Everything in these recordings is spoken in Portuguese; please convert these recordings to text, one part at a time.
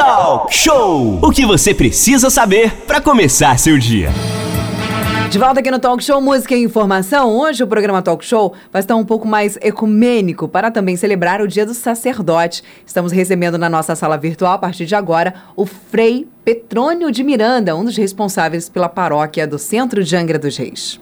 Talk Show! O que você precisa saber para começar seu dia. De volta aqui no Talk Show Música e Informação. Hoje o programa Talk Show vai estar um pouco mais ecumênico para também celebrar o Dia do Sacerdote. Estamos recebendo na nossa sala virtual, a partir de agora, o Frei Petrônio de Miranda, um dos responsáveis pela paróquia do Centro de Angra dos Reis.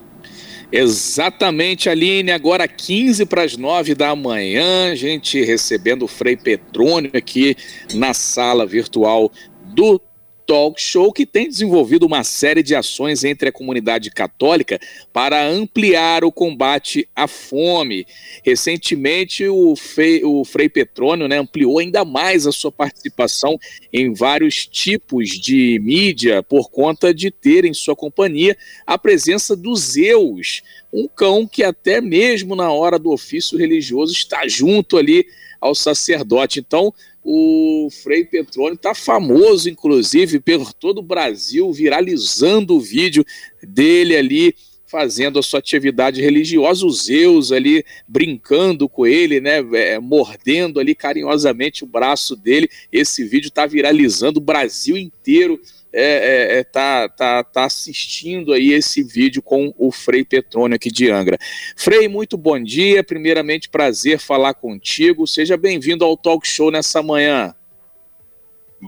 Exatamente, Aline. Agora 15 para as 9 da manhã, a gente recebendo o Frei Petrônio aqui na sala virtual do Talk Show, que tem desenvolvido uma série de ações entre a comunidade católica para ampliar o combate à fome. Recentemente, o, Frei, o Frei Petrônio né, ampliou ainda mais a sua participação em vários tipos de mídia por conta de ter em sua companhia a presença dos Zeus, um cão que até mesmo na hora do ofício religioso está junto ali ao sacerdote. Então, o Frei Petrônio está famoso, inclusive, por todo o Brasil, viralizando o vídeo dele ali fazendo a sua atividade religiosa, os Zeus ali brincando com ele, né, é, mordendo ali carinhosamente o braço dele. Esse vídeo está viralizando o Brasil inteiro é, é, é, tá, tá, tá assistindo aí esse vídeo com o Frei Petrônio aqui de Angra. Frei, muito bom dia. Primeiramente, prazer falar contigo. Seja bem-vindo ao Talk Show nessa manhã.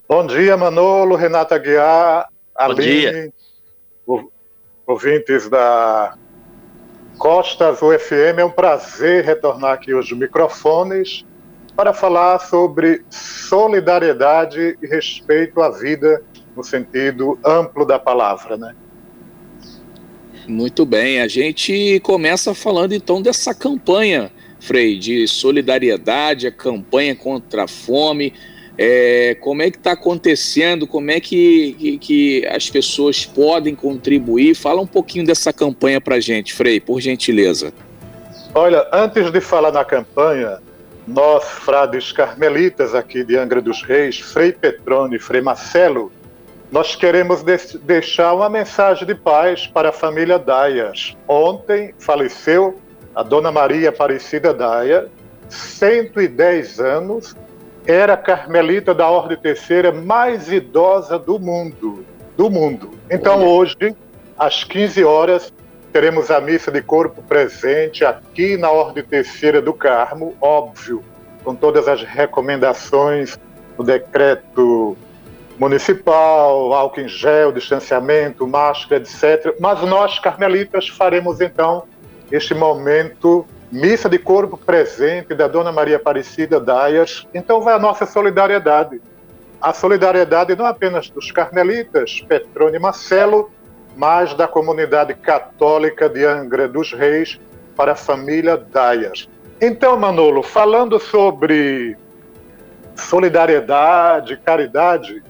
Bom dia, Manolo, Renata Guiar, Aline, ouvintes da Costa Azul FM. É um prazer retornar aqui os microfones para falar sobre solidariedade e respeito à vida no sentido amplo da palavra, né? Muito bem, a gente começa falando então dessa campanha, Frei, de solidariedade, a campanha contra a fome. É, como é que está acontecendo? Como é que, que, que, as pessoas podem contribuir? Fala um pouquinho dessa campanha para gente, Frei, por gentileza. Olha, antes de falar na campanha, nós, frades carmelitas aqui de Angra dos Reis, Frei Petrone e Frei Marcelo, nós queremos deixar uma mensagem de paz para a família Daias. Ontem faleceu a Dona Maria Aparecida Daia, 110 anos, era carmelita da Ordem Terceira mais idosa do mundo. Do mundo. Então, hoje, às 15 horas, teremos a missa de corpo presente aqui na Ordem Terceira do Carmo, óbvio, com todas as recomendações do decreto municipal, álcool em gel, distanciamento, máscara, etc. Mas nós, carmelitas, faremos então este momento missa de corpo presente da Dona Maria Aparecida Daias. Então vai a nossa solidariedade. A solidariedade não apenas dos carmelitas, Petrone e Marcelo, mas da comunidade católica de Angra dos Reis para a família Daias. Então, Manolo, falando sobre solidariedade, caridade,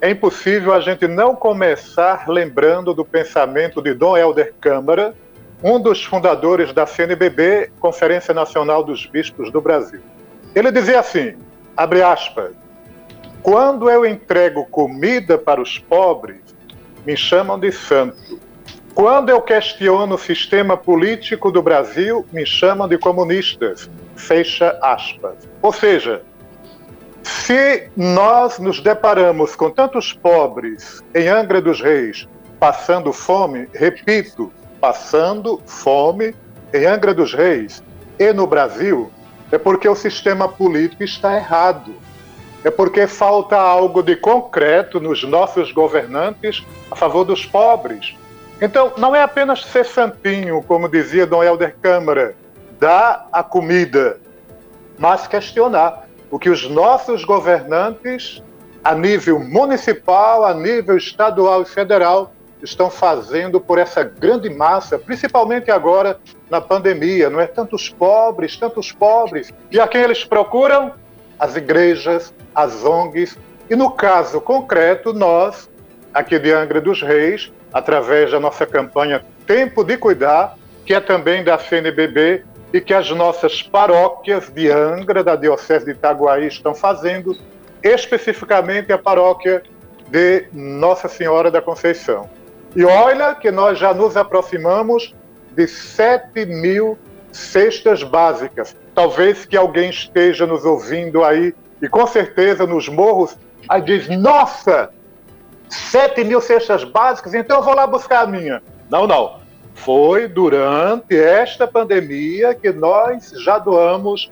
é impossível a gente não começar lembrando do pensamento de Dom Helder Câmara, um dos fundadores da CNBB, Conferência Nacional dos Bispos do Brasil. Ele dizia assim, abre aspas, quando eu entrego comida para os pobres, me chamam de santo. Quando eu questiono o sistema político do Brasil, me chamam de comunistas. Fecha aspas. Ou seja, se nós nos deparamos com tantos pobres em Angra dos Reis passando fome, repito, passando fome em Angra dos Reis e no Brasil, é porque o sistema político está errado. É porque falta algo de concreto nos nossos governantes a favor dos pobres. Então, não é apenas ser santinho, como dizia Dom Helder Câmara, dar a comida, mas questionar o que os nossos governantes, a nível municipal, a nível estadual e federal, estão fazendo por essa grande massa, principalmente agora na pandemia. Não é tantos pobres, tantos pobres. E a quem eles procuram? As igrejas, as ONGs. E no caso concreto, nós, aqui de Angra dos Reis, através da nossa campanha Tempo de Cuidar, que é também da CNBB, e que as nossas paróquias de Angra, da Diocese de Itaguaí, estão fazendo, especificamente a paróquia de Nossa Senhora da Conceição. E olha que nós já nos aproximamos de 7 mil cestas básicas. Talvez que alguém esteja nos ouvindo aí e com certeza nos morros, aí diz: nossa, 7 mil cestas básicas, então eu vou lá buscar a minha. Não, não. Foi durante esta pandemia que nós já doamos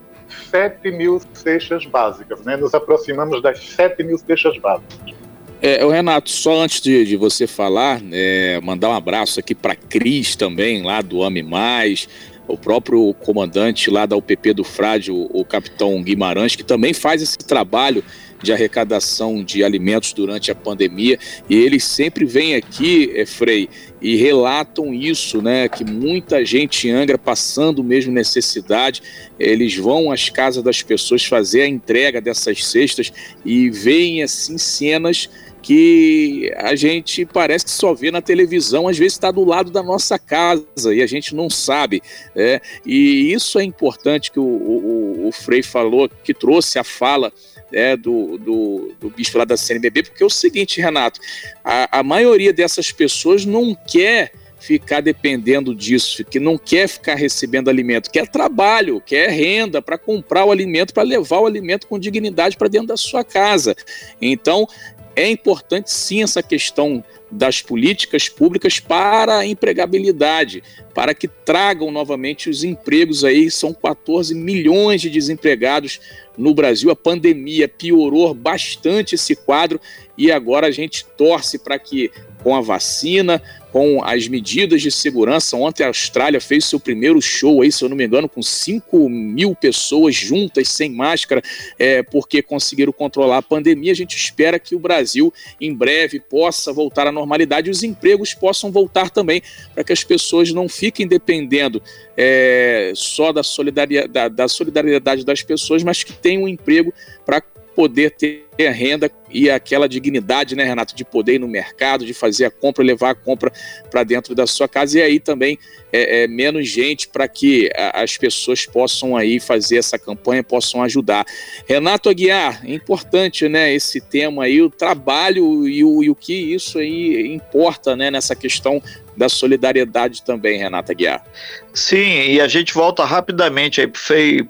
7 mil cestas básicas, né? Nos aproximamos das 7 mil cestas básicas. É, Renato, só antes de, de você falar, é, mandar um abraço aqui para Cris também, lá do Ame Mais, o próprio comandante lá da UPP do Frade, o, o capitão Guimarães, que também faz esse trabalho de arrecadação de alimentos durante a pandemia, e eles sempre vêm aqui, é, Frei, e relatam isso, né, que muita gente em Angra passando mesmo necessidade, eles vão às casas das pessoas fazer a entrega dessas cestas e veem assim cenas que a gente parece que só vê na televisão, às vezes está do lado da nossa casa e a gente não sabe. Né? E isso é importante que o, o, o Frei falou, que trouxe a fala né, do, do, do bispo lá da CNBB, porque é o seguinte, Renato, a, a maioria dessas pessoas não quer ficar dependendo disso, que não quer ficar recebendo alimento, quer trabalho, quer renda para comprar o alimento, para levar o alimento com dignidade para dentro da sua casa. Então, é importante sim essa questão das políticas públicas para a empregabilidade, para que tragam novamente os empregos aí. São 14 milhões de desempregados no Brasil. A pandemia piorou bastante esse quadro e agora a gente torce para que com a vacina, com as medidas de segurança. Ontem a Austrália fez seu primeiro show aí, se eu não me engano, com 5 mil pessoas juntas, sem máscara, é, porque conseguiram controlar a pandemia. A gente espera que o Brasil, em breve, possa voltar à normalidade e os empregos possam voltar também, para que as pessoas não fiquem dependendo é, só da solidariedade, da, da solidariedade das pessoas, mas que tenham um emprego para poder ter renda e aquela dignidade, né, Renato, de poder ir no mercado, de fazer a compra, levar a compra para dentro da sua casa e aí também é, é menos gente para que a, as pessoas possam aí fazer essa campanha, possam ajudar. Renato Aguiar, importante, né, esse tema aí, o trabalho e o, e o que isso aí importa, né, nessa questão da solidariedade também, Renato Aguiar. Sim, e a gente volta rapidamente aí para o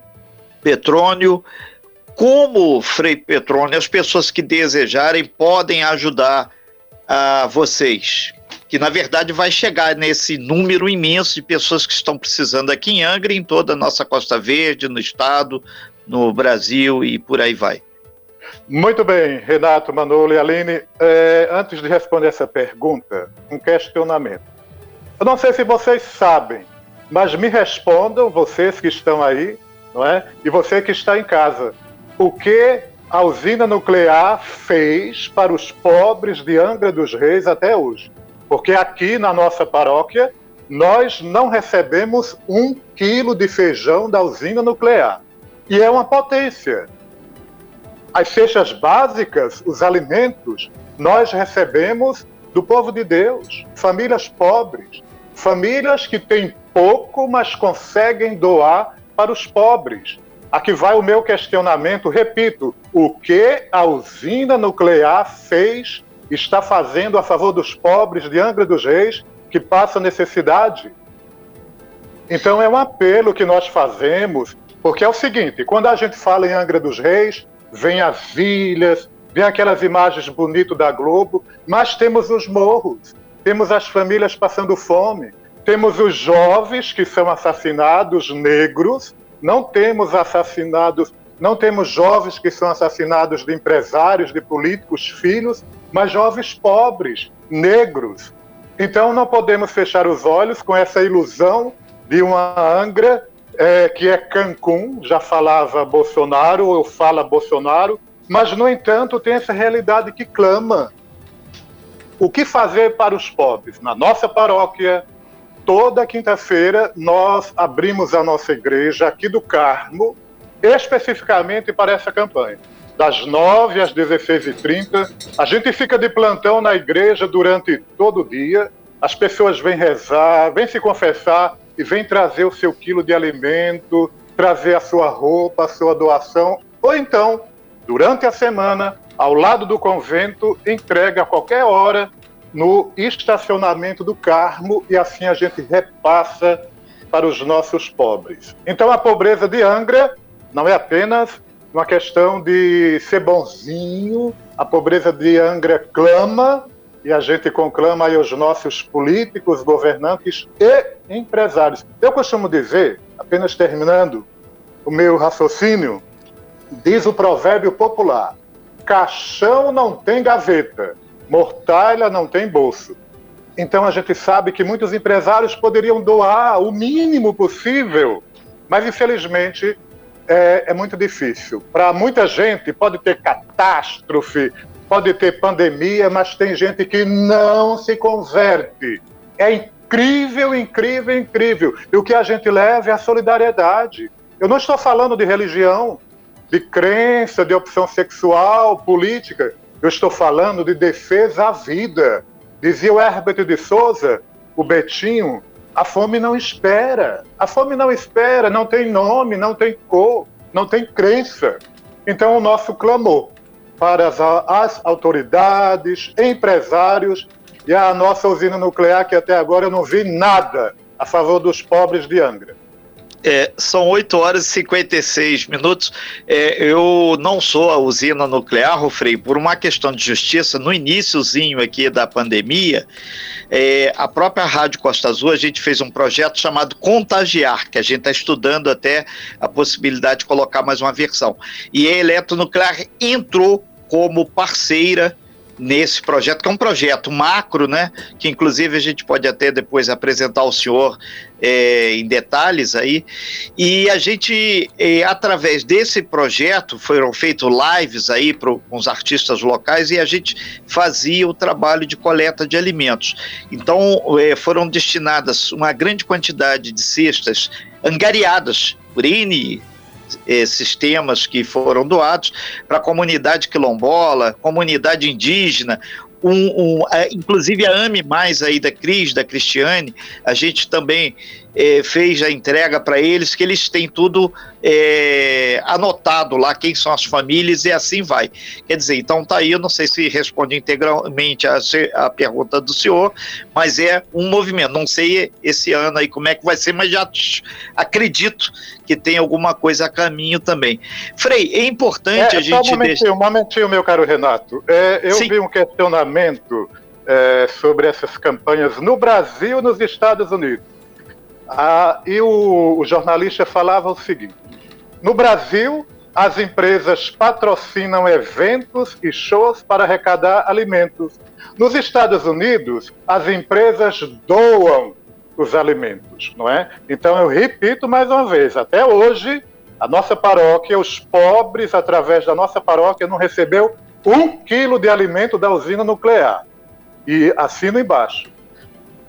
Petrônio, como Frei Petrone, as pessoas que desejarem podem ajudar a vocês, que na verdade vai chegar nesse número imenso de pessoas que estão precisando aqui em Angra, em toda a nossa Costa Verde, no estado, no Brasil e por aí vai. Muito bem, Renato, Manolo e Aline. É, antes de responder essa pergunta, um questionamento. Eu não sei se vocês sabem, mas me respondam, vocês que estão aí, não é? E você que está em casa o que a usina nuclear fez para os pobres de Angra dos Reis até hoje. Porque aqui na nossa paróquia, nós não recebemos um quilo de feijão da usina nuclear. E é uma potência. As cestas básicas, os alimentos, nós recebemos do povo de Deus, famílias pobres, famílias que têm pouco, mas conseguem doar para os pobres. Aqui vai o meu questionamento, repito, o que a usina nuclear fez, está fazendo a favor dos pobres de Angra dos Reis que passam necessidade? Então é um apelo que nós fazemos, porque é o seguinte, quando a gente fala em Angra dos Reis, vem as ilhas, vem aquelas imagens bonitas da Globo, mas temos os morros, temos as famílias passando fome, temos os jovens que são assassinados, negros, não temos assassinados, não temos jovens que são assassinados de empresários, de políticos, filhos, mas jovens pobres, negros. Então não podemos fechar os olhos com essa ilusão de uma Angra é, que é Cancún, já falava Bolsonaro, ou fala Bolsonaro, mas no entanto tem essa realidade que clama. O que fazer para os pobres? Na nossa paróquia, toda quinta-feira nós abrimos a nossa igreja aqui do Carmo, especificamente para essa campanha. Das 9 às 16h30, a gente fica de plantão na igreja durante todo o dia. As pessoas vêm rezar, vêm se confessar e vêm trazer o seu quilo de alimento, trazer a sua roupa, a sua doação. Ou então, durante a semana, ao lado do convento, entrega a qualquer hora no estacionamento do Carmo e assim a gente repassa para os nossos pobres. Então a pobreza de Angra não é apenas uma questão de ser bonzinho. A pobreza de Angra clama e a gente conclama aí os nossos políticos, governantes e empresários. Eu costumo dizer, apenas terminando o meu raciocínio, diz o provérbio popular: caixão não tem gaveta, mortalha não tem bolso. Então a gente sabe que muitos empresários poderiam doar o mínimo possível, mas infelizmente é, é muito difícil. Para muita gente pode ter catástrofe, pode ter pandemia, mas tem gente que não se converte. É incrível, incrível, incrível. E o que a gente leva é a solidariedade. Eu não estou falando de religião, de crença, de opção sexual, política. Eu estou falando de defesa à vida Dizia o Herbert de Souza, o Betinho, a fome não espera. A fome não espera, não tem nome, não tem cor, não tem crença. Então, o nosso clamor para as, as autoridades, empresários e a nossa usina nuclear, que até agora eu não vi nada a favor dos pobres de Angra. É, são 8 horas e 56 minutos. É, eu não sou a usina nuclear, Frei, por uma questão de justiça, no iníciozinho aqui da pandemia, é, a própria Rádio Costa Azul, a gente fez um projeto chamado Contagiar, que a gente está estudando até a possibilidade de colocar mais uma versão. E a Eletronuclear entrou como parceira nesse projeto, que é um projeto macro, né? Que inclusive a gente pode até depois apresentar ao senhor é, em detalhes aí. E a gente, é, através desse projeto, foram feitos lives aí para os artistas locais e a gente fazia o trabalho de coleta de alimentos. Então é, foram destinadas uma grande quantidade de cestas angariadas por N eh, sistemas que foram doados para a comunidade quilombola, comunidade indígena, um, um, inclusive a AME Mais aí da Cris, da Cristiane, a gente também é, fez a entrega para eles, que eles têm tudo é, anotado lá, quem são as famílias e assim vai. Quer dizer, então tá aí, eu não sei se responde integralmente a, a pergunta do senhor, mas é um movimento. Não sei esse ano aí como é que vai ser, mas já acredito que tem alguma coisa a caminho também. Frei, é importante é, a gente. Só um momentinho, deixa... um momentinho, meu caro Renato. É, eu Sim. vi um questionamento é, sobre essas campanhas no Brasil e nos Estados Unidos. Ah, e o, o jornalista falava o seguinte: no Brasil, as empresas patrocinam eventos e shows para arrecadar alimentos. Nos Estados Unidos, as empresas doam os alimentos, não é? Então eu repito mais uma vez, até hoje a nossa paróquia, os pobres através da nossa paróquia não recebeu um quilo de alimento da usina nuclear. E assino embaixo.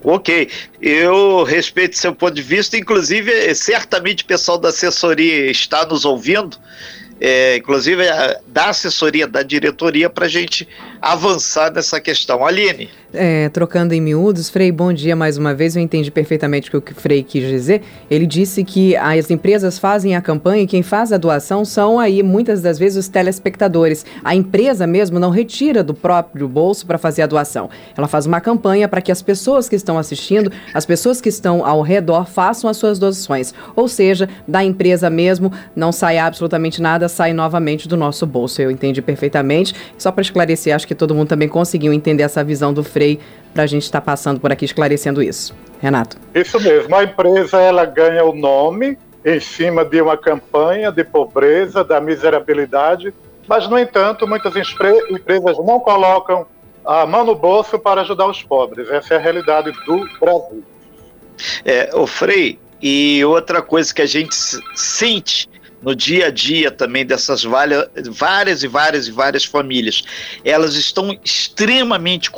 Ok, eu respeito seu ponto de vista, inclusive, certamente o pessoal da assessoria está nos ouvindo, é, inclusive da assessoria, da diretoria, para a gente avançar nessa questão. Aline. É, trocando em miúdos, Frei, bom dia mais uma vez. Eu entendi perfeitamente o que o Frei quis dizer. Ele disse que as empresas fazem a campanha e quem faz a doação são aí muitas das vezes os telespectadores. A empresa mesmo não retira do próprio bolso para fazer a doação. Ela faz uma campanha para que as pessoas que estão assistindo, as pessoas que estão ao redor, façam as suas doações. Ou seja, da empresa mesmo não sai absolutamente nada, sai novamente do nosso bolso. Eu entendi perfeitamente. Só para esclarecer, acho que todo mundo também conseguiu entender essa visão do Frei para a gente estar tá passando por aqui esclarecendo isso. Renato. Isso mesmo. A empresa ela ganha o nome em cima de uma campanha de pobreza, da miserabilidade, mas, no entanto, muitas empresas não colocam a mão no bolso para ajudar os pobres. Essa é a realidade do Brasil. É, o Frei, e outra coisa que a gente sente no dia a dia também dessas várias e várias e várias famílias. Elas estão extremamente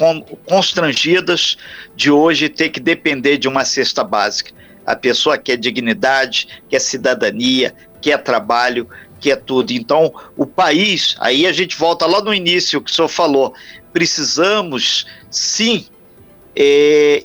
constrangidas de hoje ter que depender de uma cesta básica. A pessoa quer dignidade, quer cidadania, quer trabalho, quer tudo. Então, o país, aí a gente volta lá no início que o senhor falou, precisamos sim é,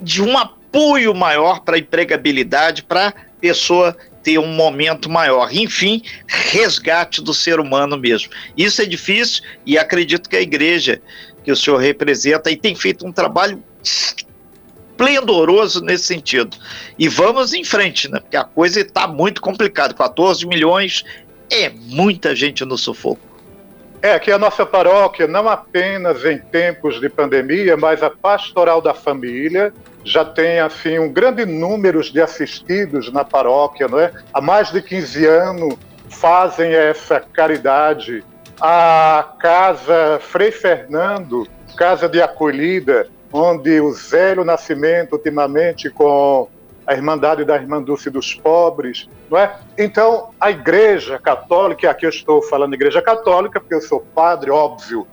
de um apoio maior para a empregabilidade, para a pessoa ter um momento maior. Enfim, resgate do ser humano mesmo. Isso é difícil e acredito que a igreja que o senhor representa e tem feito um trabalho esplendoroso nesse sentido. E vamos em frente, né? Porque a coisa está muito complicada. 14 milhões é muita gente no sufoco. É que a nossa paróquia, não apenas em tempos de pandemia, mas a pastoral da família já tem assim um grande número de assistidos na paróquia, não é? Há mais de 15 anos fazem essa caridade. A casa Frei Fernando, casa de acolhida, onde o Zélio Nascimento, ultimamente com a Irmandade da Irmã Dulce dos Pobres, não é? Então, a Igreja Católica, aqui eu estou falando Igreja Católica, porque eu sou padre, óbvio,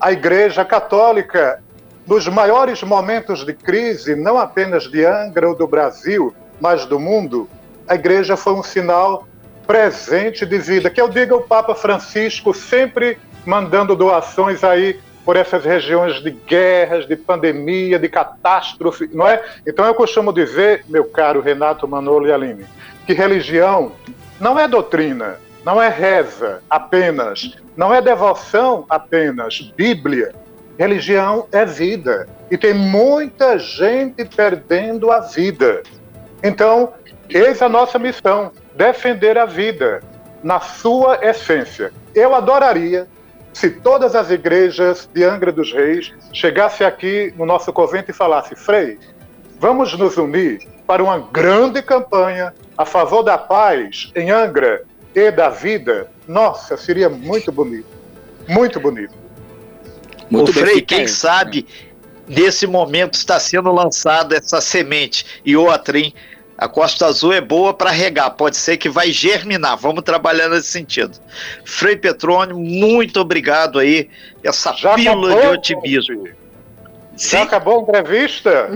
a Igreja Católica, nos maiores momentos de crise, não apenas de Angra ou do Brasil, mas do mundo, a Igreja foi um sinal presente de vida. Que eu diga o Papa Francisco sempre mandando doações aí por essas regiões de guerras, de pandemia, de catástrofe, não é? Então eu costumo dizer, meu caro Renato Manolo e Aline, que religião não é doutrina, não é reza apenas, não é devoção apenas, Bíblia. Religião é vida. E tem muita gente perdendo a vida. Então, eis a nossa missão: defender a vida na sua essência. Eu adoraria se todas as igrejas de Angra dos Reis chegassem aqui no nosso convento e falassem, Frei, vamos nos unir para uma grande campanha a favor da paz em Angra e da vida, nossa, seria muito bonito. Muito bonito. Muito o Frei, quem sabe, nesse momento está sendo lançada essa semente e o Atrim a Costa Azul é boa para regar, pode ser que vai germinar. Vamos trabalhar nesse sentido. Frei Petrônio, muito obrigado aí, essa Já pílula acabou, de otimismo. Sim. Já acabou a entrevista?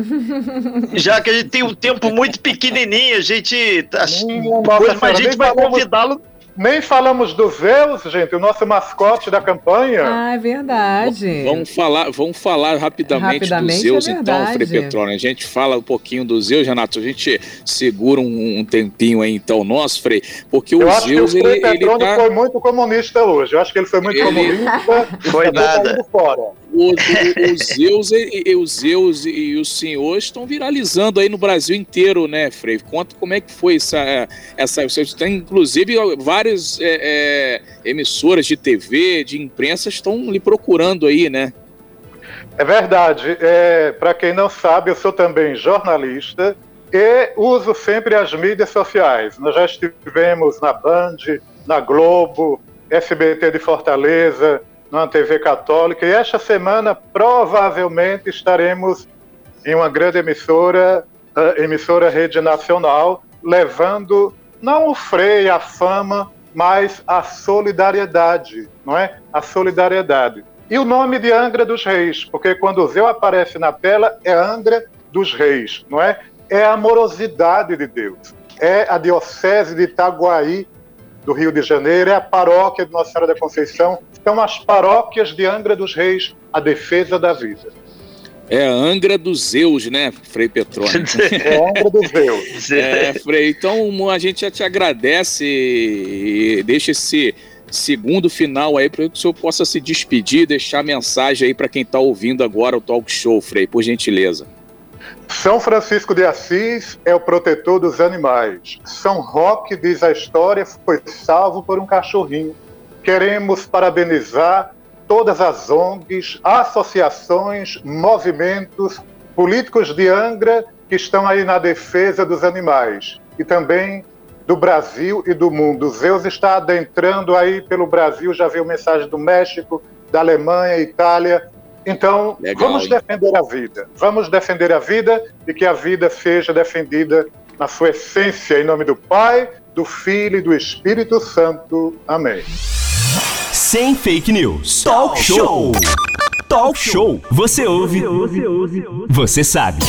Já que a gente tem um tempo muito pequenininho, a gente. Tá, hum, mas a gente vai convidá-lo nem falamos do Zeus, gente, o nosso mascote da campanha. Ah, é verdade. Vamos falar, vamos falar rapidamente, rapidamente do Zeus, é então, Frei Petrone. A gente fala um pouquinho do Zeus, Renato. A gente segura um, um tempinho aí, então, nosso, Frei, porque Eu o acho Zeus. Que o Frei ele, Petrone ele tá... foi muito comunista hoje. Eu acho que ele foi muito ele... comunista. foi nada. Fora. O, o, o, Zeus, e, o Zeus e o senhor estão viralizando aí no Brasil inteiro, né, Frei? Conta como é que foi essa. essa você tem, inclusive, várias é, é, emissoras de TV, de imprensa, estão lhe procurando aí, né? É verdade. É, Para quem não sabe, eu sou também jornalista e uso sempre as mídias sociais. Nós já estivemos na Band, na Globo, SBT de Fortaleza, na TV Católica. E esta semana, provavelmente, estaremos em uma grande emissora, uh, emissora rede nacional, levando não o freio, a fama, mas a solidariedade, não é? A solidariedade. E o nome de Angra dos Reis, porque quando o Zeu aparece na tela, é Angra dos Reis, não é? É a amorosidade de Deus. É a diocese de Itaguaí, do Rio de Janeiro, é a paróquia de Nossa Senhora da Conceição, são as paróquias de Angra dos Reis, a defesa da vida. É Angra dos Zeus, né, Frei Petrone? é Angra dos Zeus. É, Frei, então a gente já te agradece e deixa esse segundo final aí para que o senhor possa se despedir, deixar mensagem aí para quem está ouvindo agora o talk show, Frei, por gentileza. São Francisco de Assis é o protetor dos animais. São Roque, diz a história, foi salvo por um cachorrinho. Queremos parabenizar todas as ONGs, associações, movimentos políticos de Angra que estão aí na defesa dos animais e também do Brasil e do mundo. Zeus está adentrando aí pelo Brasil, já viu mensagem do México, da Alemanha, Itália, então, Legal, vamos hein? defender a vida. Vamos defender a vida e que a vida seja defendida na sua essência, em nome do Pai, do Filho e do Espírito Santo. Amém. Sem fake news. Talk show. Talk show. Você ouve. Você sabe.